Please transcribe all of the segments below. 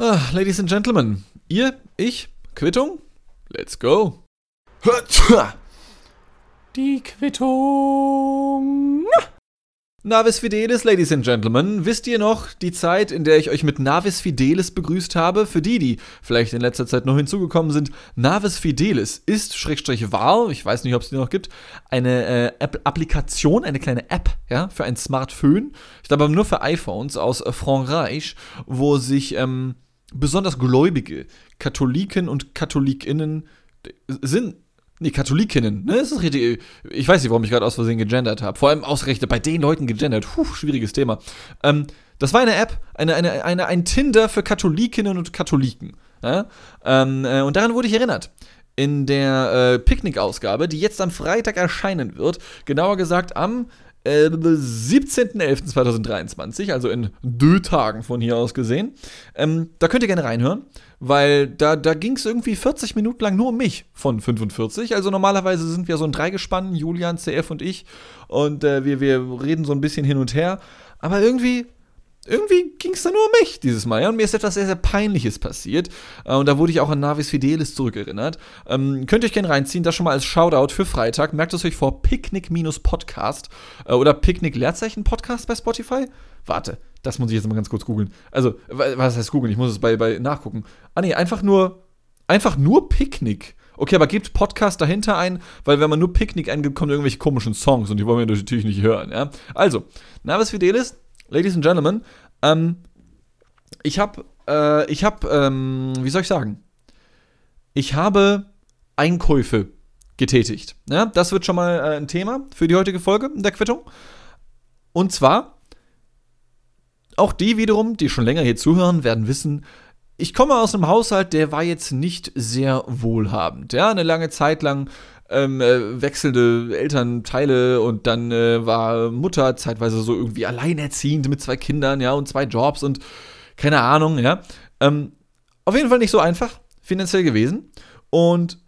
Ah, Ladies and Gentlemen, ihr, ich, Quittung? Let's go. Die Quittung. Navis Fidelis, Ladies and Gentlemen. Wisst ihr noch die Zeit, in der ich euch mit Navis Fidelis begrüßt habe? Für die, die vielleicht in letzter Zeit noch hinzugekommen sind, Navis Fidelis ist, Schrägstrich war, ich weiß nicht, ob es die noch gibt, eine äh, App Applikation, eine kleine App, ja, für ein Smartphone. Ich glaube nur für iPhones aus äh, Frankreich, wo sich ähm, besonders gläubige Katholiken und Katholikinnen sind Nee, Katholikinnen, ne? Das ist richtig. Ich weiß nicht, warum ich gerade aus Versehen gegendert habe. Vor allem ausgerechnet bei den Leuten gegendert. Puh, schwieriges Thema. Ähm, das war eine App, eine, eine, eine, ein Tinder für Katholikinnen und Katholiken. Ja? Ähm, äh, und daran wurde ich erinnert. In der äh, Picknick-Ausgabe, die jetzt am Freitag erscheinen wird, genauer gesagt am äh, 17.11.2023, also in Dö Tagen von hier aus gesehen. Ähm, da könnt ihr gerne reinhören weil da, da ging es irgendwie 40 Minuten lang nur um mich von 45. Also normalerweise sind wir so ein Dreigespann, Julian, CF und ich, und äh, wir, wir reden so ein bisschen hin und her. Aber irgendwie, irgendwie ging es da nur um mich dieses Mal. Ja? Und mir ist etwas sehr, sehr Peinliches passiert. Äh, und da wurde ich auch an Navis Fidelis zurückerinnert. Ähm, könnt ihr euch gerne reinziehen, das schon mal als Shoutout für Freitag. Merkt es euch vor, Picknick-Podcast äh, oder Picknick-Leerzeichen-Podcast bei Spotify. Warte, das muss ich jetzt mal ganz kurz googeln. Also, was heißt googeln? Ich muss es bei, bei nachgucken. Ah, nee, einfach nur, einfach nur Picknick. Okay, aber gebt Podcast dahinter ein, weil wenn man nur Picknick eingibt, kommen irgendwelche komischen Songs und die wollen wir natürlich nicht hören, ja. Also, Navis Fidelis, Ladies and Gentlemen, ähm, ich hab, äh, ich hab, ähm, wie soll ich sagen? Ich habe Einkäufe getätigt. Ja, das wird schon mal äh, ein Thema für die heutige Folge der Quittung. Und zwar auch die wiederum, die schon länger hier zuhören, werden wissen, ich komme aus einem Haushalt, der war jetzt nicht sehr wohlhabend. Ja, eine lange Zeit lang ähm, äh, wechselnde Elternteile und dann äh, war Mutter zeitweise so irgendwie alleinerziehend mit zwei Kindern, ja, und zwei Jobs und keine Ahnung, ja. Ähm, auf jeden Fall nicht so einfach finanziell gewesen. Und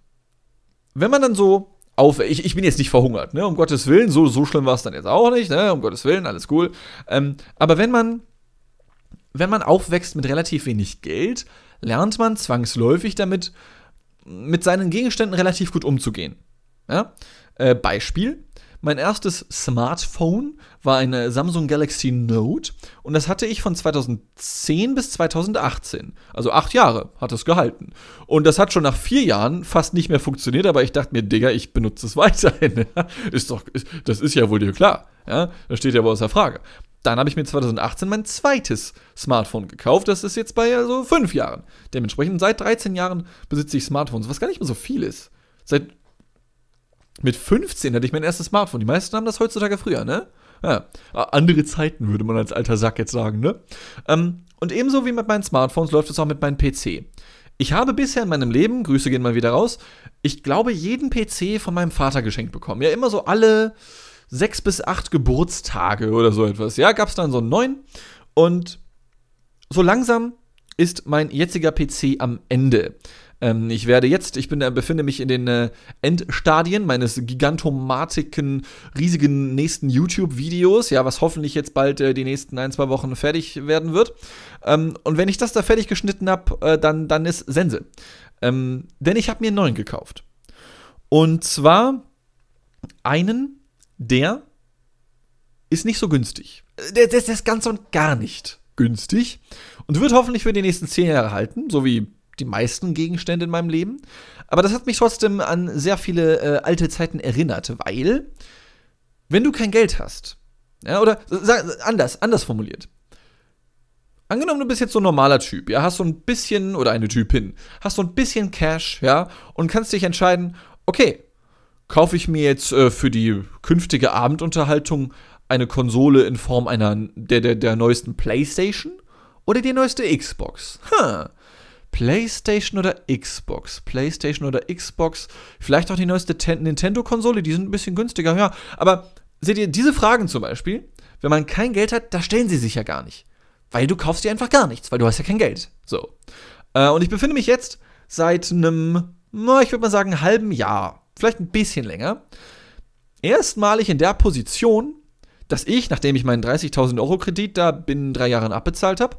wenn man dann so auf, ich, ich bin jetzt nicht verhungert, ne, um Gottes Willen, so, so schlimm war es dann jetzt auch nicht, ne, um Gottes Willen, alles cool. Ähm, aber wenn man wenn man aufwächst mit relativ wenig Geld, lernt man zwangsläufig damit, mit seinen Gegenständen relativ gut umzugehen. Ja? Äh, Beispiel. Mein erstes Smartphone war eine Samsung Galaxy Note und das hatte ich von 2010 bis 2018. Also acht Jahre hat es gehalten. Und das hat schon nach vier Jahren fast nicht mehr funktioniert, aber ich dachte mir, Digga, ich benutze es weiterhin. ist doch, das ist ja wohl dir klar. Ja? Das steht ja wohl außer Frage. Dann habe ich mir 2018 mein zweites Smartphone gekauft. Das ist jetzt bei also fünf Jahren. Dementsprechend seit 13 Jahren besitze ich Smartphones, was gar nicht mehr so viel ist. Seit mit 15 hatte ich mein erstes Smartphone. Die meisten haben das heutzutage früher, ne? Ja, andere Zeiten würde man als alter Sack jetzt sagen, ne? Ähm, und ebenso wie mit meinen Smartphones läuft es auch mit meinem PC. Ich habe bisher in meinem Leben, Grüße gehen mal wieder raus, ich glaube, jeden PC von meinem Vater geschenkt bekommen. Ja, immer so alle sechs bis acht Geburtstage oder so etwas. Ja, gab es dann so einen neuen. Und so langsam ist mein jetziger PC am Ende. Ähm, ich werde jetzt, ich bin, äh, befinde mich in den äh, Endstadien meines gigantomatiken, riesigen nächsten YouTube-Videos, ja, was hoffentlich jetzt bald äh, die nächsten ein, zwei Wochen fertig werden wird. Ähm, und wenn ich das da fertig geschnitten habe, äh, dann, dann ist Sense. Ähm, denn ich habe mir einen neuen gekauft. Und zwar einen der ist nicht so günstig. Der, der, der ist ganz und gar nicht günstig und wird hoffentlich für die nächsten zehn Jahre halten, so wie die meisten Gegenstände in meinem Leben. Aber das hat mich trotzdem an sehr viele äh, alte Zeiten erinnert, weil, wenn du kein Geld hast, ja, oder sag, anders, anders formuliert. Angenommen, du bist jetzt so ein normaler Typ, ja, hast so ein bisschen, oder eine Typin, hast so ein bisschen Cash, ja, und kannst dich entscheiden, okay, kaufe ich mir jetzt äh, für die künftige Abendunterhaltung eine Konsole in Form einer der, der, der neuesten PlayStation oder die neueste Xbox? Huh. PlayStation oder Xbox? PlayStation oder Xbox? Vielleicht auch die neueste Nintendo-Konsole, die sind ein bisschen günstiger, ja. Aber seht ihr, diese Fragen zum Beispiel, wenn man kein Geld hat, da stellen sie sich ja gar nicht. Weil du kaufst dir einfach gar nichts, weil du hast ja kein Geld. So. Äh, und ich befinde mich jetzt seit einem, ich würde mal sagen, halben Jahr vielleicht ein bisschen länger, erstmalig in der Position, dass ich, nachdem ich meinen 30.000 Euro Kredit da binnen drei Jahren abbezahlt habe,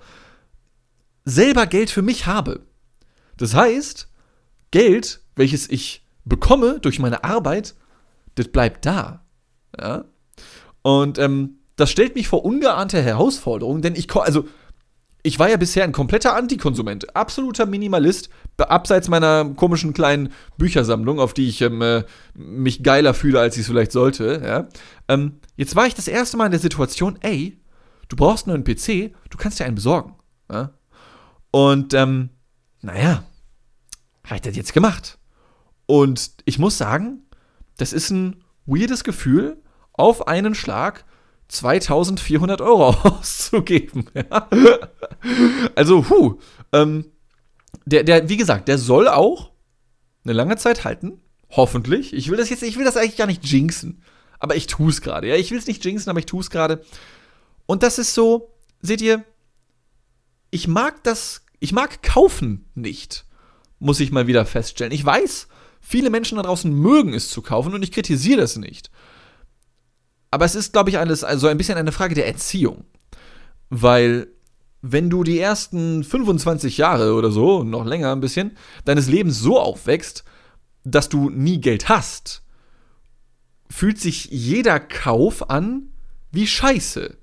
selber Geld für mich habe. Das heißt, Geld, welches ich bekomme durch meine Arbeit, das bleibt da. Ja? Und ähm, das stellt mich vor ungeahnte Herausforderungen, denn ich, also, ich war ja bisher ein kompletter Antikonsument, absoluter Minimalist, abseits meiner komischen kleinen Büchersammlung, auf die ich ähm, äh, mich geiler fühle, als ich es vielleicht sollte. Ja? Ähm, jetzt war ich das erste Mal in der Situation, ey, du brauchst einen neuen PC, du kannst dir einen besorgen. Ja? Und ähm, naja, habe ich das jetzt gemacht. Und ich muss sagen, das ist ein weirdes Gefühl, auf einen Schlag 2400 Euro auszugeben. Ja? Also, hu, ähm, der, der, wie gesagt, der soll auch eine lange Zeit halten. Hoffentlich. Ich will das jetzt, ich will das eigentlich gar nicht jinxen. Aber ich tue es gerade. Ja, ich will es nicht jinxen, aber ich tue es gerade. Und das ist so, seht ihr, ich mag das, ich mag kaufen nicht. Muss ich mal wieder feststellen. Ich weiß, viele Menschen da draußen mögen es zu kaufen und ich kritisiere das nicht. Aber es ist, glaube ich, alles, also ein bisschen eine Frage der Erziehung. Weil, wenn du die ersten 25 Jahre oder so, noch länger ein bisschen, deines Lebens so aufwächst, dass du nie Geld hast, fühlt sich jeder Kauf an wie Scheiße.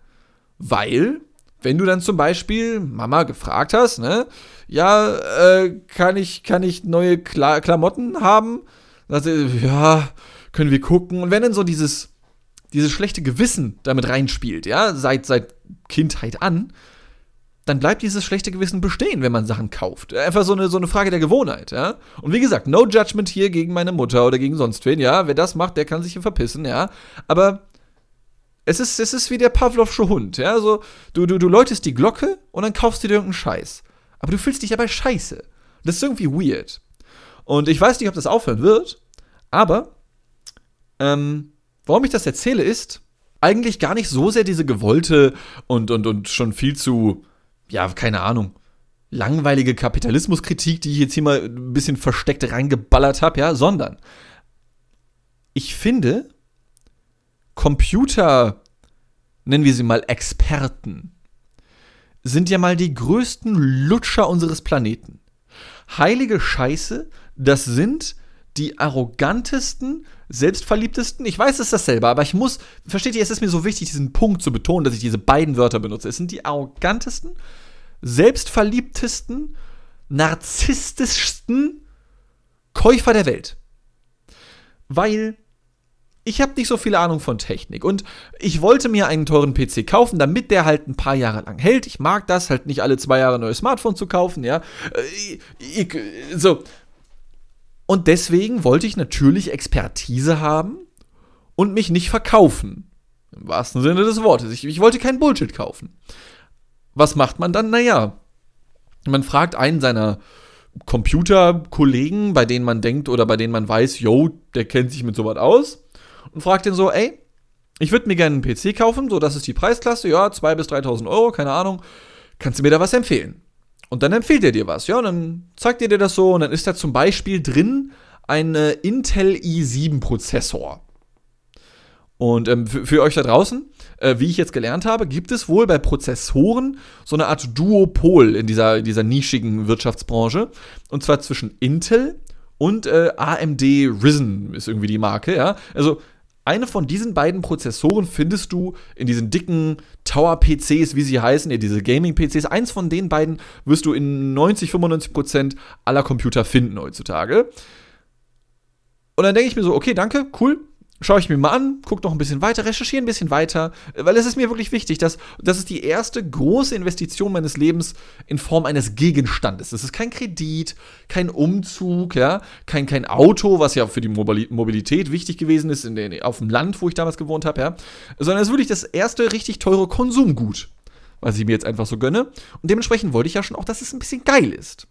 Weil, wenn du dann zum Beispiel Mama gefragt hast, ne, ja, äh, kann ich, kann ich neue Kla Klamotten haben? Dann sagt sie, ja, können wir gucken. Und wenn dann so dieses dieses schlechte Gewissen damit reinspielt, ja, seit, seit Kindheit an, dann bleibt dieses schlechte Gewissen bestehen, wenn man Sachen kauft. Einfach so eine, so eine Frage der Gewohnheit, ja. Und wie gesagt, no judgment hier gegen meine Mutter oder gegen sonst wen, ja. Wer das macht, der kann sich hier verpissen, ja. Aber es ist, es ist wie der Pavlovsche Hund, ja. So, du, du, du läutest die Glocke und dann kaufst du dir irgendeinen Scheiß. Aber du fühlst dich dabei scheiße. Das ist irgendwie weird. Und ich weiß nicht, ob das aufhören wird, aber ähm, Warum ich das erzähle, ist eigentlich gar nicht so sehr diese gewollte und, und, und schon viel zu, ja, keine Ahnung, langweilige Kapitalismuskritik, die ich jetzt hier mal ein bisschen versteckt reingeballert habe, ja, sondern ich finde, Computer, nennen wir sie mal Experten, sind ja mal die größten Lutscher unseres Planeten. Heilige Scheiße, das sind die arrogantesten, selbstverliebtesten. Ich weiß, es dasselbe, aber ich muss, versteht ihr, es ist mir so wichtig, diesen Punkt zu betonen, dass ich diese beiden Wörter benutze. Es sind die arrogantesten, selbstverliebtesten, narzisstischsten Käufer der Welt. Weil ich habe nicht so viel Ahnung von Technik und ich wollte mir einen teuren PC kaufen, damit der halt ein paar Jahre lang hält. Ich mag das, halt nicht alle zwei Jahre ein neues Smartphone zu kaufen, ja. Äh, ich, so, und deswegen wollte ich natürlich Expertise haben und mich nicht verkaufen. Im wahrsten Sinne des Wortes. Ich, ich wollte keinen Bullshit kaufen. Was macht man dann? Naja, man fragt einen seiner Computerkollegen, bei denen man denkt oder bei denen man weiß, yo, der kennt sich mit sowas aus, und fragt den so, ey, ich würde mir gerne einen PC kaufen, so das ist die Preisklasse, ja, 2.000 bis 3.000 Euro, keine Ahnung, kannst du mir da was empfehlen? Und dann empfiehlt er dir was, ja, und dann zeigt er dir das so und dann ist da zum Beispiel drin ein äh, Intel i7-Prozessor. Und ähm, für, für, euch da draußen, äh, wie ich jetzt gelernt habe, gibt es wohl bei Prozessoren so eine Art Duopol in dieser, dieser nischigen Wirtschaftsbranche. Und zwar zwischen Intel und äh, AMD Risen ist irgendwie die Marke, ja. Also eine von diesen beiden Prozessoren findest du in diesen dicken Tower-PCs, wie sie heißen, diese Gaming-PCs. Eins von den beiden wirst du in 90, 95 Prozent aller Computer finden heutzutage. Und dann denke ich mir so, okay, danke, cool, schaue ich mir mal an, gucke noch ein bisschen weiter, recherchiere ein bisschen weiter, weil es ist mir wirklich wichtig, dass das ist die erste große Investition meines Lebens in Form eines Gegenstandes. Das ist kein Kredit, kein Umzug, ja, kein, kein Auto, was ja für die Mobilität wichtig gewesen ist in den, auf dem Land, wo ich damals gewohnt habe, ja, sondern es ist wirklich das erste richtig teure Konsumgut, was ich mir jetzt einfach so gönne. Und dementsprechend wollte ich ja schon auch, dass es ein bisschen geil ist.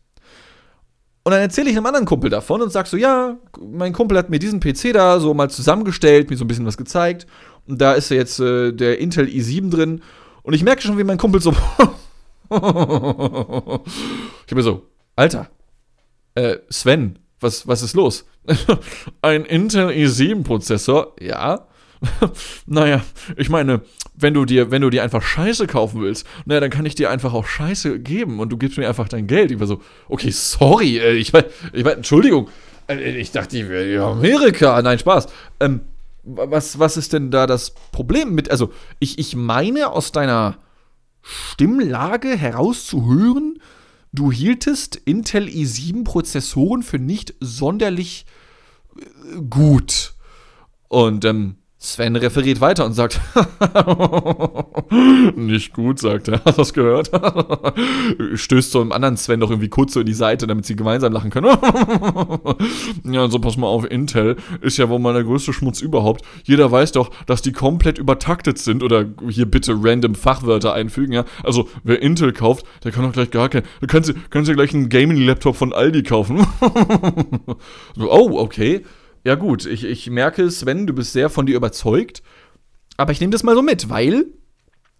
Und dann erzähle ich einem anderen Kumpel davon und sag so, ja, mein Kumpel hat mir diesen PC da so mal zusammengestellt, mir so ein bisschen was gezeigt. Und da ist jetzt äh, der Intel i7 drin. Und ich merke schon, wie mein Kumpel so. ich bin so, Alter, äh, Sven, was, was ist los? Ein Intel i7-Prozessor, ja. naja, ich meine, wenn du dir, wenn du dir einfach Scheiße kaufen willst, naja, dann kann ich dir einfach auch Scheiße geben und du gibst mir einfach dein Geld. Ich war so, okay, sorry, äh, ich meine, ich mein, Entschuldigung, äh, ich dachte, ich wäre Amerika. Nein, Spaß. Ähm, was, was ist denn da das Problem mit, also, ich, ich meine aus deiner Stimmlage herauszuhören, du hieltest Intel i7-Prozessoren für nicht sonderlich äh, gut. Und ähm, Sven referiert weiter und sagt, nicht gut, sagt er. Hast du das gehört? Stößt so einem anderen Sven doch irgendwie kurz so in die Seite, damit sie gemeinsam lachen können. ja, also pass mal auf, Intel ist ja wohl mal der größte Schmutz überhaupt. Jeder weiß doch, dass die komplett übertaktet sind oder hier bitte random Fachwörter einfügen, ja. Also, wer Intel kauft, der kann doch gleich gar keinen. Du kannst, kannst ja gleich einen Gaming-Laptop von Aldi kaufen. oh, okay ja gut, ich, ich merke, Sven, du bist sehr von dir überzeugt. Aber ich nehme das mal so mit, weil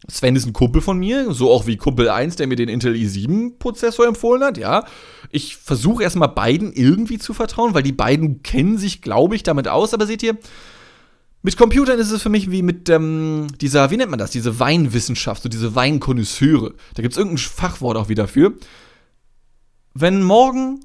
Sven ist ein Kumpel von mir, so auch wie Kumpel 1, der mir den Intel i7-Prozessor empfohlen hat, ja. Ich versuche erstmal beiden irgendwie zu vertrauen, weil die beiden kennen sich, glaube ich, damit aus. Aber seht ihr, mit Computern ist es für mich wie mit ähm, dieser, wie nennt man das, diese Weinwissenschaft, so diese Weinkonnoisseure. Da gibt es irgendein Fachwort auch wieder für. Wenn morgen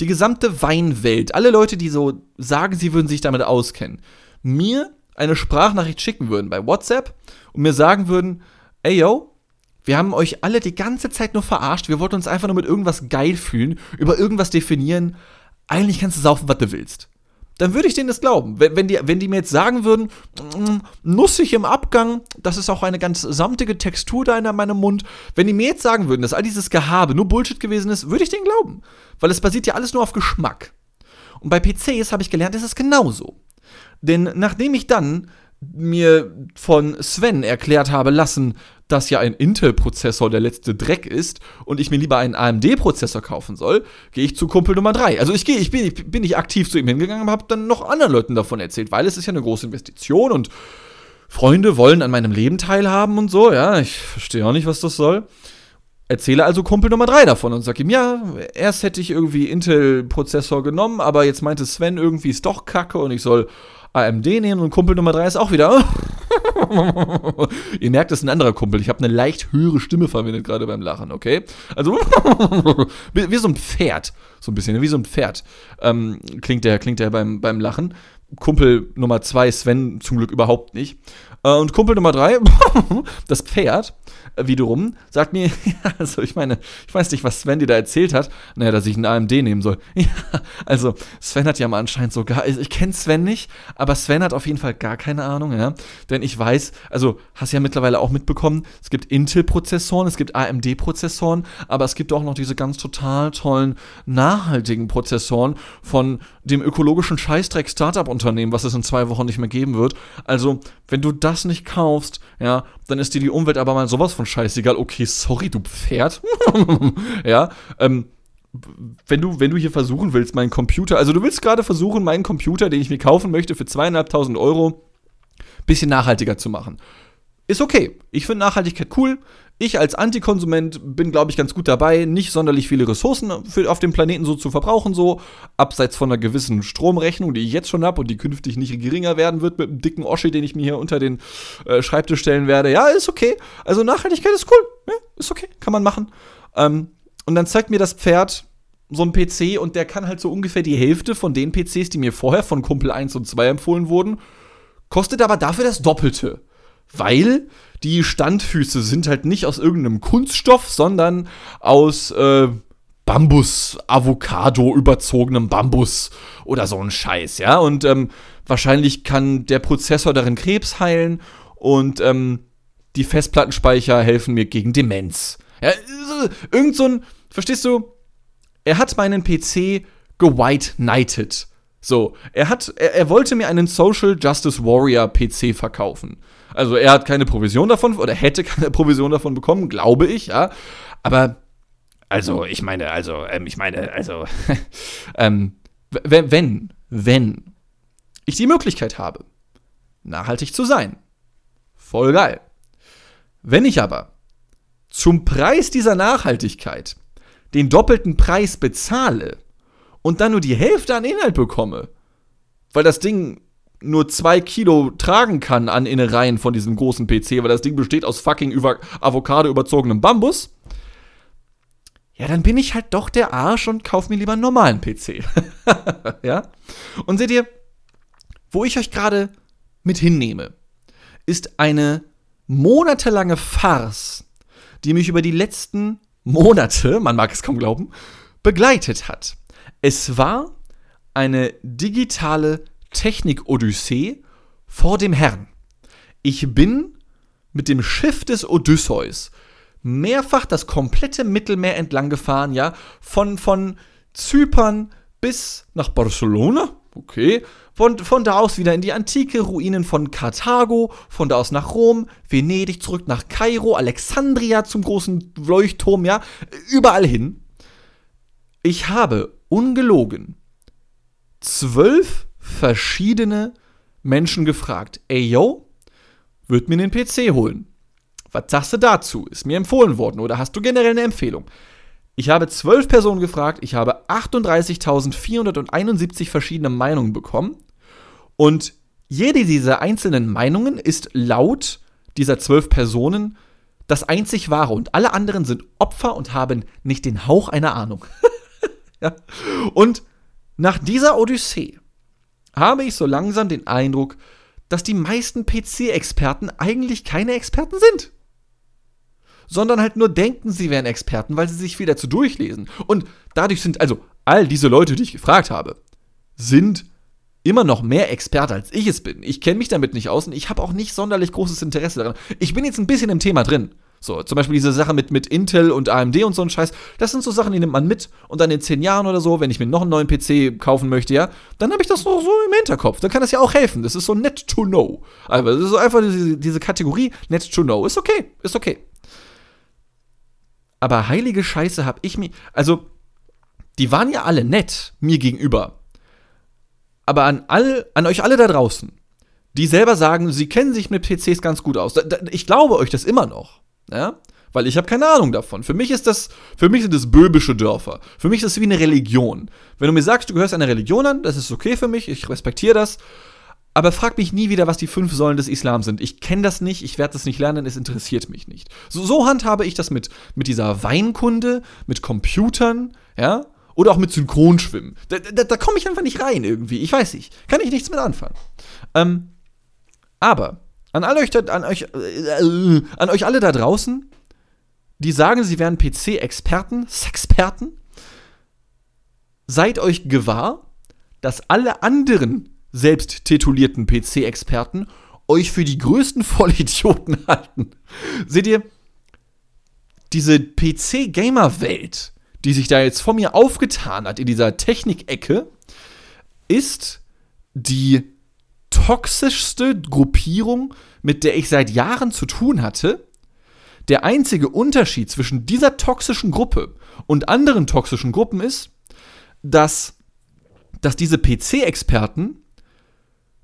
die gesamte Weinwelt, alle Leute, die so sagen, sie würden sich damit auskennen, mir eine Sprachnachricht schicken würden bei WhatsApp und mir sagen würden, ey yo, wir haben euch alle die ganze Zeit nur verarscht, wir wollten uns einfach nur mit irgendwas geil fühlen, über irgendwas definieren, eigentlich kannst du saufen, was du willst dann würde ich denen das glauben. Wenn, wenn, die, wenn die mir jetzt sagen würden, mm, nussig im Abgang, das ist auch eine ganz samtige Textur da in meinem Mund, wenn die mir jetzt sagen würden, dass all dieses Gehabe nur Bullshit gewesen ist, würde ich denen glauben. Weil es basiert ja alles nur auf Geschmack. Und bei PCs habe ich gelernt, ist es genauso. Denn nachdem ich dann mir von Sven erklärt habe lassen, dass ja ein Intel-Prozessor der letzte Dreck ist und ich mir lieber einen AMD-Prozessor kaufen soll, gehe ich zu Kumpel Nummer 3. Also ich gehe, ich bin, ich bin nicht aktiv zu ihm hingegangen, aber habe dann noch anderen Leuten davon erzählt, weil es ist ja eine große Investition und Freunde wollen an meinem Leben teilhaben und so, ja, ich verstehe auch nicht, was das soll. Erzähle also Kumpel Nummer 3 davon und sage ihm, ja, erst hätte ich irgendwie Intel-Prozessor genommen, aber jetzt meinte Sven irgendwie ist doch kacke und ich soll AMD nehmen und Kumpel Nummer 3 ist auch wieder. Ihr merkt, das ist ein anderer Kumpel. Ich habe eine leicht höhere Stimme verwendet gerade beim Lachen, okay? Also wie, wie, so ein Pferd, so ein bisschen, wie so ein Pferd ähm, klingt der, klingt der beim, beim Lachen. Kumpel Nummer 2, Sven, zum Glück überhaupt nicht. Äh, und Kumpel Nummer 3, das Pferd, wiederum sagt mir, also ich meine, ich weiß nicht, was Sven dir da erzählt hat, naja, dass ich einen AMD nehmen soll. Ja, also Sven hat ja mal anscheinend sogar, ich, ich kenne Sven nicht, aber Sven hat auf jeden Fall gar keine Ahnung, ja, denn ich weiß, also hast ja mittlerweile auch mitbekommen, es gibt Intel-Prozessoren, es gibt AMD-Prozessoren, aber es gibt auch noch diese ganz total tollen, nachhaltigen Prozessoren von dem ökologischen Scheißdreck-Startup-Unternehmen, was es in zwei Wochen nicht mehr geben wird. Also, wenn du das nicht kaufst, ja, dann ist dir die Umwelt aber mal sowas von scheißegal. Okay, sorry, du Pferd. ja, ähm, wenn du, wenn du hier versuchen willst, meinen Computer, also du willst gerade versuchen, meinen Computer, den ich mir kaufen möchte, für zweieinhalbtausend Euro, bisschen nachhaltiger zu machen. Ist okay. Ich finde Nachhaltigkeit cool. Ich als Antikonsument bin, glaube ich, ganz gut dabei, nicht sonderlich viele Ressourcen für, auf dem Planeten so zu verbrauchen, so abseits von einer gewissen Stromrechnung, die ich jetzt schon habe und die künftig nicht geringer werden wird mit einem dicken Oschi, den ich mir hier unter den äh, Schreibtisch stellen werde. Ja, ist okay. Also Nachhaltigkeit ist cool. Ja, ist okay. Kann man machen. Ähm, und dann zeigt mir das Pferd so ein PC und der kann halt so ungefähr die Hälfte von den PCs, die mir vorher von Kumpel 1 und 2 empfohlen wurden, kostet aber dafür das Doppelte. Weil die Standfüße sind halt nicht aus irgendeinem Kunststoff, sondern aus äh, Bambus, Avocado überzogenem Bambus oder so ein Scheiß, ja. Und ähm, wahrscheinlich kann der Prozessor darin Krebs heilen und ähm, die Festplattenspeicher helfen mir gegen Demenz. Ja, irgend so ein, verstehst du? Er hat meinen PC gewhite knighted. So, er hat, er, er wollte mir einen Social Justice Warrior PC verkaufen. Also er hat keine Provision davon oder hätte keine Provision davon bekommen, glaube ich, ja. Aber also ich meine, also ähm, ich meine, also ähm, wenn, wenn, wenn ich die Möglichkeit habe, nachhaltig zu sein, voll geil. Wenn ich aber zum Preis dieser Nachhaltigkeit den doppelten Preis bezahle und dann nur die Hälfte an Inhalt bekomme, weil das Ding nur zwei Kilo tragen kann an Innereien von diesem großen PC, weil das Ding besteht aus fucking über Avocado überzogenem Bambus, ja, dann bin ich halt doch der Arsch und kauf mir lieber einen normalen PC. ja? Und seht ihr, wo ich euch gerade mit hinnehme, ist eine monatelange Farce, die mich über die letzten Monate, man mag es kaum glauben, begleitet hat. Es war eine digitale Technik-Odyssee vor dem Herrn. Ich bin mit dem Schiff des Odysseus mehrfach das komplette Mittelmeer entlang gefahren, ja, von, von Zypern bis nach Barcelona, okay, von, von da aus wieder in die antike Ruinen von Karthago, von da aus nach Rom, Venedig zurück nach Kairo, Alexandria zum großen Leuchtturm, ja, überall hin. Ich habe ungelogen zwölf verschiedene Menschen gefragt, ey yo, würd mir den PC holen. Was sagst du dazu? Ist mir empfohlen worden oder hast du generell eine Empfehlung? Ich habe zwölf Personen gefragt, ich habe 38.471 verschiedene Meinungen bekommen und jede dieser einzelnen Meinungen ist laut dieser zwölf Personen das einzig wahre und alle anderen sind Opfer und haben nicht den Hauch einer Ahnung. ja. Und nach dieser Odyssee habe ich so langsam den Eindruck, dass die meisten PC-Experten eigentlich keine Experten sind sondern halt nur denken, sie wären Experten, weil sie sich viel dazu durchlesen. Und dadurch sind, also all diese Leute, die ich gefragt habe, sind immer noch mehr Experte, als ich es bin. Ich kenne mich damit nicht aus und ich habe auch nicht sonderlich großes Interesse daran. Ich bin jetzt ein bisschen im Thema drin. So, zum Beispiel diese Sache mit, mit Intel und AMD und so ein Scheiß. Das sind so Sachen, die nimmt man mit und dann in zehn Jahren oder so, wenn ich mir noch einen neuen PC kaufen möchte, ja, dann habe ich das noch so im Hinterkopf. Dann kann das ja auch helfen. Das ist so net to know. Also, das ist einfach diese, diese Kategorie net to know. Ist okay, ist okay. Aber heilige Scheiße hab ich mir. Also, die waren ja alle nett mir gegenüber. Aber an, all, an euch alle da draußen, die selber sagen, sie kennen sich mit PCs ganz gut aus. Ich glaube euch das immer noch. Ja? Weil ich habe keine Ahnung davon. Für mich ist das, für mich sind das böbische Dörfer. Für mich ist das wie eine Religion. Wenn du mir sagst, du gehörst einer Religion an, das ist okay für mich, ich respektiere das. Aber frag mich nie wieder, was die fünf Säulen des Islam sind. Ich kenne das nicht, ich werde das nicht lernen, es interessiert mich nicht. So, so handhabe ich das mit, mit dieser Weinkunde, mit Computern, ja, oder auch mit Synchronschwimmen. Da, da, da komme ich einfach nicht rein irgendwie. Ich weiß nicht. Kann ich nichts mit anfangen. Ähm, aber an, all euch, an, euch, äh, an euch alle da draußen, die sagen, sie wären PC-Experten, Sexperten, seid euch gewahr, dass alle anderen selbst titulierten PC-Experten euch für die größten Vollidioten halten. Seht ihr, diese PC-Gamer-Welt, die sich da jetzt vor mir aufgetan hat in dieser Technikecke, ist die toxischste Gruppierung, mit der ich seit Jahren zu tun hatte. Der einzige Unterschied zwischen dieser toxischen Gruppe und anderen toxischen Gruppen ist, dass, dass diese PC-Experten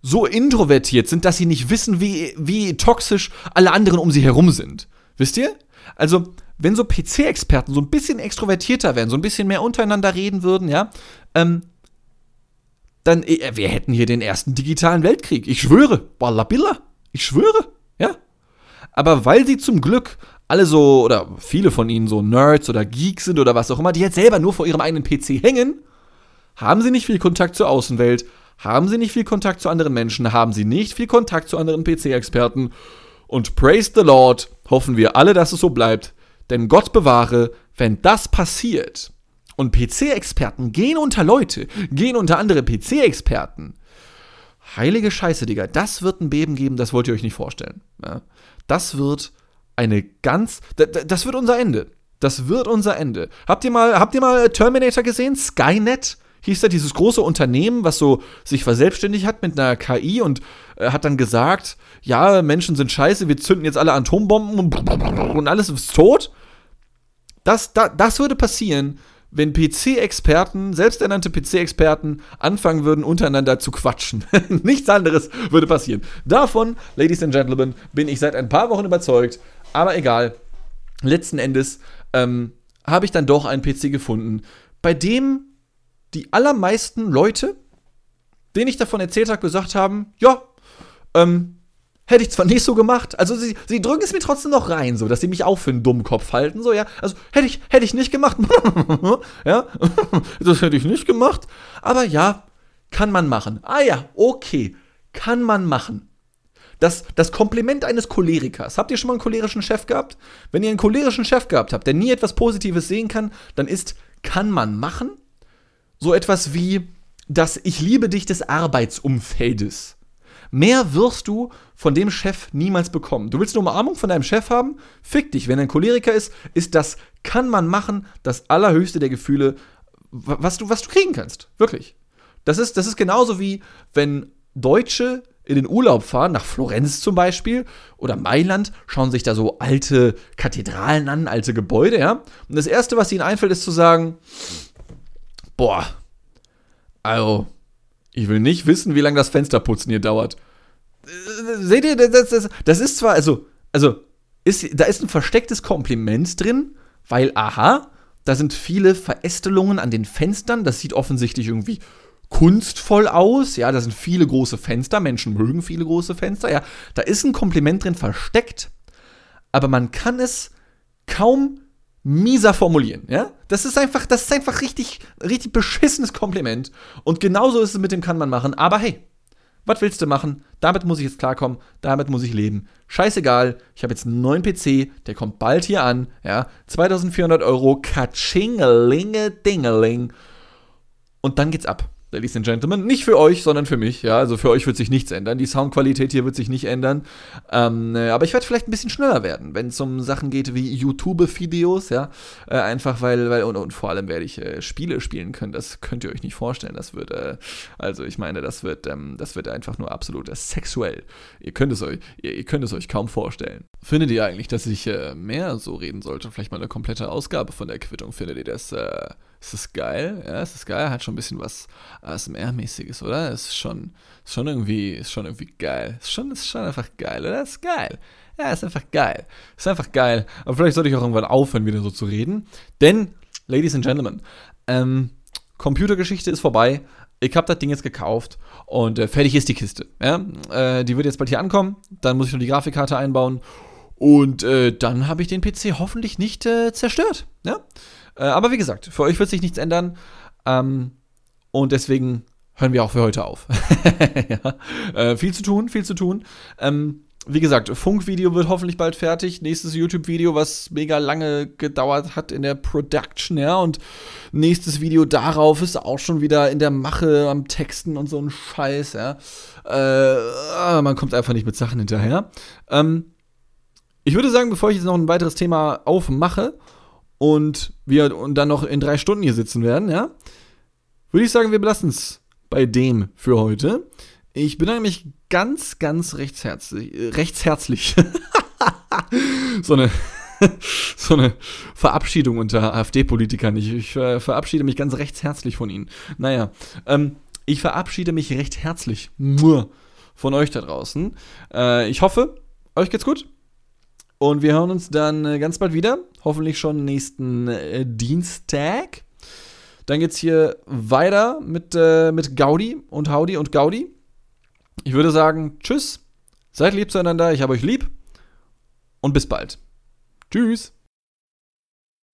so introvertiert sind, dass sie nicht wissen, wie, wie toxisch alle anderen um sie herum sind. Wisst ihr? Also, wenn so PC-Experten so ein bisschen extrovertierter wären, so ein bisschen mehr untereinander reden würden, ja, ähm, dann, äh, wir hätten hier den ersten digitalen Weltkrieg. Ich schwöre. Wallabilla. Ich schwöre. Ja. Aber weil sie zum Glück alle so, oder viele von ihnen so Nerds oder Geeks sind oder was auch immer, die jetzt selber nur vor ihrem eigenen PC hängen, haben sie nicht viel Kontakt zur Außenwelt, haben sie nicht viel Kontakt zu anderen Menschen, haben sie nicht viel Kontakt zu anderen PC-Experten. Und praise the Lord, hoffen wir alle, dass es so bleibt. Denn Gott bewahre, wenn das passiert und PC-Experten gehen unter Leute, gehen unter andere PC-Experten. Heilige Scheiße, Digga, das wird ein Beben geben, das wollt ihr euch nicht vorstellen. Ja? Das wird eine ganz. Das wird unser Ende. Das wird unser Ende. Habt ihr mal, habt ihr mal Terminator gesehen? Skynet? hieß da dieses große Unternehmen, was so sich verselbstständigt hat mit einer KI und äh, hat dann gesagt, ja, Menschen sind scheiße, wir zünden jetzt alle Atombomben und, und alles ist tot. Das, da, das würde passieren, wenn PC-Experten, selbsternannte PC-Experten, anfangen würden, untereinander zu quatschen. Nichts anderes würde passieren. Davon, Ladies and Gentlemen, bin ich seit ein paar Wochen überzeugt. Aber egal. Letzten Endes ähm, habe ich dann doch einen PC gefunden, bei dem die allermeisten Leute denen ich davon erzählt habe, gesagt haben, ja, ähm, hätte ich zwar nicht so gemacht, also sie, sie drücken es mir trotzdem noch rein, so, dass sie mich auch für einen Dummkopf halten, so, ja, also hätte ich, hätte ich nicht gemacht, ja, das hätte ich nicht gemacht, aber ja, kann man machen. Ah ja, okay, kann man machen. Das, das Kompliment eines Cholerikers. Habt ihr schon mal einen cholerischen Chef gehabt? Wenn ihr einen cholerischen Chef gehabt habt, der nie etwas Positives sehen kann, dann ist kann man machen so etwas wie das Ich liebe dich des Arbeitsumfeldes. Mehr wirst du von dem Chef niemals bekommen. Du willst eine Umarmung von deinem Chef haben? Fick dich. Wenn er ein Choleriker ist, ist das, kann man machen, das allerhöchste der Gefühle, was du, was du kriegen kannst. Wirklich. Das ist, das ist genauso wie, wenn Deutsche in den Urlaub fahren, nach Florenz zum Beispiel oder Mailand, schauen sich da so alte Kathedralen an, alte Gebäude, ja. Und das Erste, was ihnen einfällt, ist zu sagen, boah, also, ich will nicht wissen, wie lange das Fensterputzen hier dauert. Seht ihr, das, das, das ist zwar, also, also, ist, da ist ein verstecktes Kompliment drin, weil, aha, da sind viele Verästelungen an den Fenstern, das sieht offensichtlich irgendwie kunstvoll aus. Ja, da sind viele große Fenster. Menschen mögen viele große Fenster. Ja, da ist ein Kompliment drin versteckt, aber man kann es kaum mieser formulieren, ja? Das ist einfach, das ist einfach richtig, richtig beschissenes Kompliment. Und genauso ist es mit dem kann man machen. Aber hey, was willst du machen? Damit muss ich jetzt klarkommen, damit muss ich leben. Scheißegal, ich habe jetzt einen neuen PC, der kommt bald hier an, ja? 2400 Euro, katschingelinge dingeling. Und dann geht's ab. Ladies and Gentlemen. Nicht für euch, sondern für mich. Ja, also für euch wird sich nichts ändern. Die Soundqualität hier wird sich nicht ändern. Ähm, äh, aber ich werde vielleicht ein bisschen schneller werden, wenn es um Sachen geht wie YouTube-Videos. Ja, äh, einfach weil, weil und, und, vor allem werde ich äh, Spiele spielen können. Das könnt ihr euch nicht vorstellen. Das wird, äh, also ich meine, das wird, ähm, das wird einfach nur absolut sexuell. Ihr könnt es euch, ihr, ihr, könnt es euch kaum vorstellen. Findet ihr eigentlich, dass ich äh, mehr so reden sollte? Vielleicht mal eine komplette Ausgabe von der Quittung. Findet ihr das? Äh, ist geil? Ja, ist das geil? Hat schon ein bisschen was ASMR-mäßiges, oder? Ist schon, ist schon irgendwie, ist schon irgendwie geil. Ist schon, ist schon einfach geil, oder? Ist geil. Ja, ist einfach geil. Ist einfach geil. Aber vielleicht sollte ich auch irgendwann aufhören, wieder so zu reden. Denn, Ladies and Gentlemen, ähm, Computergeschichte ist vorbei. Ich habe das Ding jetzt gekauft und äh, fertig ist die Kiste. Ja? Äh, die wird jetzt bald hier ankommen. Dann muss ich nur die Grafikkarte einbauen. Und äh, dann habe ich den PC hoffentlich nicht äh, zerstört. Ja? Äh, aber wie gesagt, für euch wird sich nichts ändern. Ähm, und deswegen hören wir auch für heute auf. ja. äh, viel zu tun, viel zu tun. Ähm, wie gesagt, Funkvideo wird hoffentlich bald fertig. Nächstes YouTube-Video, was mega lange gedauert hat in der Production, ja. Und nächstes Video darauf ist auch schon wieder in der Mache am Texten und so ein Scheiß, ja. Äh, man kommt einfach nicht mit Sachen hinterher. Ähm, ich würde sagen, bevor ich jetzt noch ein weiteres Thema aufmache, und wir und dann noch in drei Stunden hier sitzen werden, ja, würde ich sagen, wir belassen es bei dem für heute. Ich bedanke mich ganz, ganz rechtsherzlich. Äh, rechtsherzlich. so eine. so eine Verabschiedung unter AfD-Politikern. Ich, ich äh, verabschiede mich ganz rechtsherzlich von Ihnen. Naja, ähm, ich verabschiede mich recht herzlich von euch da draußen. Äh, ich hoffe, euch geht's gut. Und wir hören uns dann äh, ganz bald wieder. Hoffentlich schon nächsten äh, Dienstag. Dann geht's hier weiter mit, äh, mit Gaudi und Haudi und Gaudi. Ich würde sagen, tschüss, seid lieb zueinander, ich habe euch lieb und bis bald. Tschüss.